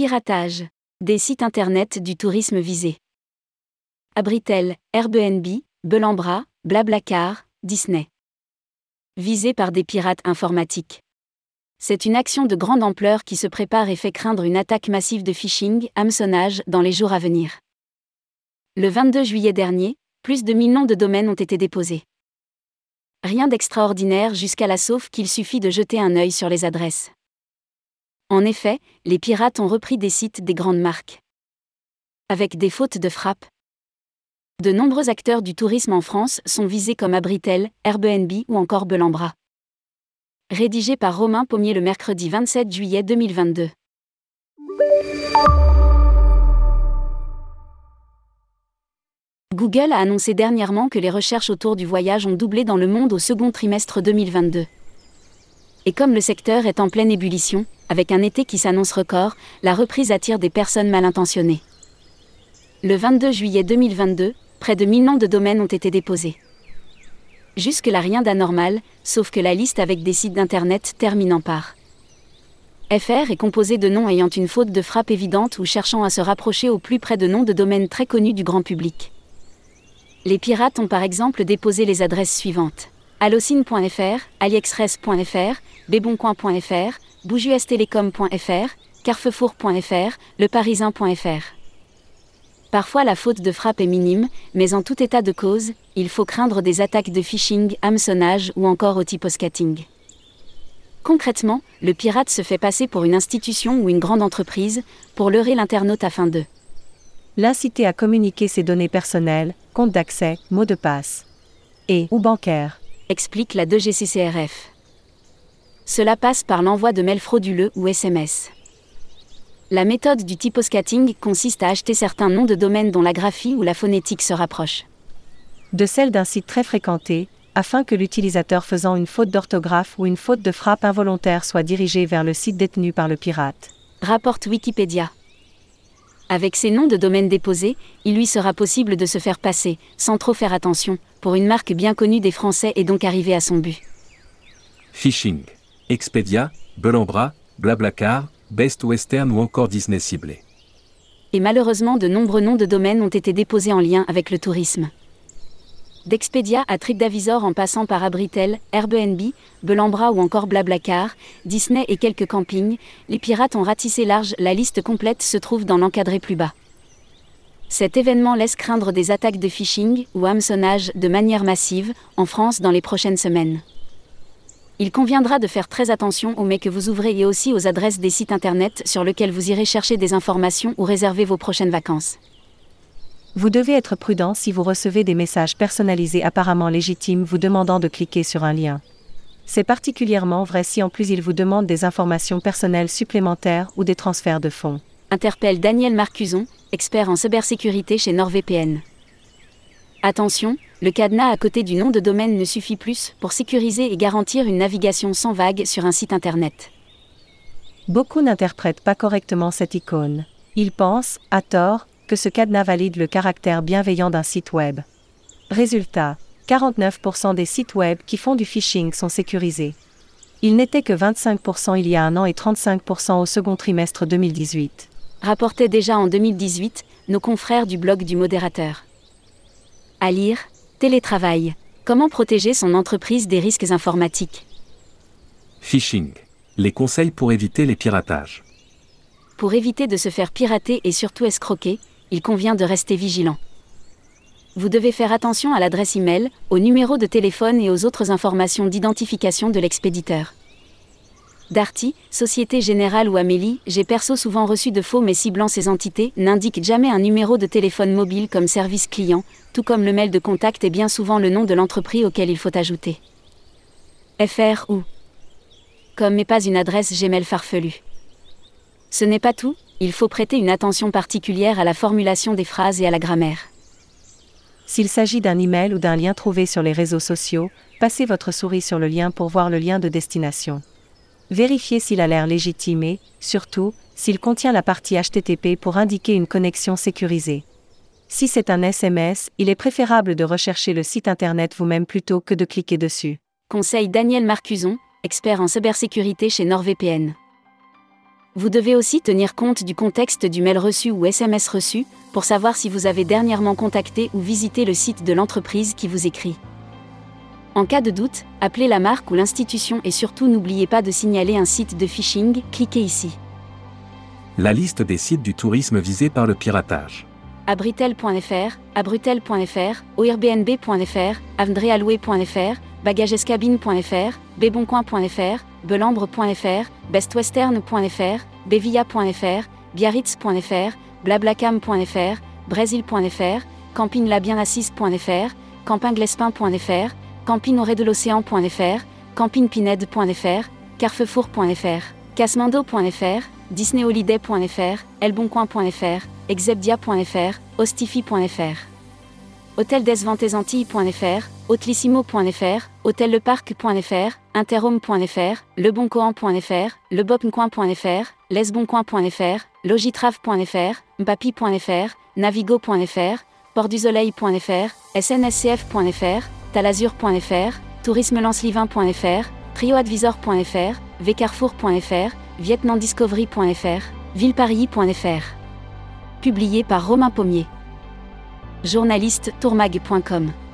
Piratage. Des sites internet du tourisme visés. Abritel, Airbnb, Belambra, Blablacar, Disney. Visés par des pirates informatiques. C'est une action de grande ampleur qui se prépare et fait craindre une attaque massive de phishing, hameçonnage, dans les jours à venir. Le 22 juillet dernier, plus de 1000 noms de domaines ont été déposés. Rien d'extraordinaire jusqu'à la sauf qu'il suffit de jeter un œil sur les adresses. En effet, les pirates ont repris des sites des grandes marques. Avec des fautes de frappe. De nombreux acteurs du tourisme en France sont visés comme Abritel, Airbnb ou encore Belambra. Rédigé par Romain Pommier le mercredi 27 juillet 2022. Google a annoncé dernièrement que les recherches autour du voyage ont doublé dans le monde au second trimestre 2022. Et comme le secteur est en pleine ébullition, avec un été qui s'annonce record, la reprise attire des personnes mal intentionnées. Le 22 juillet 2022, près de 1000 noms de domaines ont été déposés. Jusque-là rien d'anormal, sauf que la liste avec des sites d'internet terminant par FR est composée de noms ayant une faute de frappe évidente ou cherchant à se rapprocher au plus près de noms de domaines très connus du grand public. Les pirates ont par exemple déposé les adresses suivantes. allocine.fr, aliexpress.fr, béboncoin.fr, boujustelecom.fr, carrefour.fr, leparisin.fr. Parfois la faute de frappe est minime, mais en tout état de cause, il faut craindre des attaques de phishing, hameçonnage ou encore au typoscatting. Concrètement, le pirate se fait passer pour une institution ou une grande entreprise, pour leurrer l'internaute afin de l'inciter à communiquer ses données personnelles, compte d'accès, mot de passe et ou bancaire, explique la 2GCCRF. Cela passe par l'envoi de mails frauduleux ou SMS. La méthode du typoscatting consiste à acheter certains noms de domaines dont la graphie ou la phonétique se rapproche de celle d'un site très fréquenté, afin que l'utilisateur faisant une faute d'orthographe ou une faute de frappe involontaire soit dirigé vers le site détenu par le pirate. Rapporte Wikipédia. Avec ces noms de domaines déposés, il lui sera possible de se faire passer, sans trop faire attention, pour une marque bien connue des Français et donc arriver à son but. Phishing. Expedia, Belambra, Blablacar, Best Western ou encore Disney ciblé. Et malheureusement de nombreux noms de domaines ont été déposés en lien avec le tourisme. D'Expedia à TripDavisor en passant par Abritel, Airbnb, Belambra ou encore Blablacar, Disney et quelques campings, les pirates ont ratissé large, la liste complète se trouve dans l'encadré plus bas. Cet événement laisse craindre des attaques de phishing ou hameçonnage de manière massive en France dans les prochaines semaines. Il conviendra de faire très attention aux mails que vous ouvrez et aussi aux adresses des sites internet sur lesquels vous irez chercher des informations ou réserver vos prochaines vacances. Vous devez être prudent si vous recevez des messages personnalisés apparemment légitimes vous demandant de cliquer sur un lien. C'est particulièrement vrai si en plus ils vous demandent des informations personnelles supplémentaires ou des transferts de fonds. Interpelle Daniel Marcuson, expert en cybersécurité chez NordVPN. Attention, le cadenas à côté du nom de domaine ne suffit plus pour sécuriser et garantir une navigation sans vague sur un site internet. Beaucoup n'interprètent pas correctement cette icône. Ils pensent, à tort, que ce cadenas valide le caractère bienveillant d'un site web. Résultat, 49% des sites web qui font du phishing sont sécurisés. Il n'était que 25% il y a un an et 35% au second trimestre 2018. Rapportait déjà en 2018 nos confrères du blog du modérateur. À lire, télétravail. Comment protéger son entreprise des risques informatiques? Phishing. Les conseils pour éviter les piratages. Pour éviter de se faire pirater et surtout escroquer, il convient de rester vigilant. Vous devez faire attention à l'adresse email, au numéro de téléphone et aux autres informations d'identification de l'expéditeur. Darty, Société Générale ou Amélie, j'ai perso souvent reçu de faux mais ciblant ces entités, n'indique jamais un numéro de téléphone mobile comme service client, tout comme le mail de contact est bien souvent le nom de l'entreprise auquel il faut ajouter. FR ou comme mais pas une adresse Gmail farfelue. Ce n'est pas tout, il faut prêter une attention particulière à la formulation des phrases et à la grammaire. S'il s'agit d'un email ou d'un lien trouvé sur les réseaux sociaux, passez votre souris sur le lien pour voir le lien de destination. Vérifiez s'il a l'air légitime et, surtout, s'il contient la partie HTTP pour indiquer une connexion sécurisée. Si c'est un SMS, il est préférable de rechercher le site internet vous-même plutôt que de cliquer dessus. Conseil Daniel Marcuson, expert en cybersécurité chez NordVPN. Vous devez aussi tenir compte du contexte du mail reçu ou SMS reçu, pour savoir si vous avez dernièrement contacté ou visité le site de l'entreprise qui vous écrit. En cas de doute, appelez la marque ou l'institution et surtout n'oubliez pas de signaler un site de phishing, cliquez ici. La liste des sites du tourisme visés par le piratage. abritel.fr, abrutel.fr, oirbnb.fr, avndrealoué.fr, bagagescabine.fr, beboncoin.fr, belambre.fr, bestwestern.fr, bevilla.fr, biarritz.fr, blablacam.fr, brésil.fr, campinglabienassis.fr, campinglespin.fr, campinauredelocéan.fr, campingpined.fr, carrefour.fr, casmando.fr, disneyholiday.fr, elboncoin.fr, exebdia.fr, hostify.fr. Hôtel-des-Ventes-Antilles.fr, hôtelissimo.fr, hôtelleparc.fr, interhome.fr, leboncoin.fr, lebopncoin.fr, lesboncoin.fr, logitrave.fr, mpapi.fr, navigo.fr, portdusoleil.fr, snscf.fr, talazur.fr, tourismelancelivin.fr, trioadvisor.fr, vcarrefour.fr, vietnamdiscovery.fr, villeparis.fr. Publié par Romain Pommier. Journaliste tourmag.com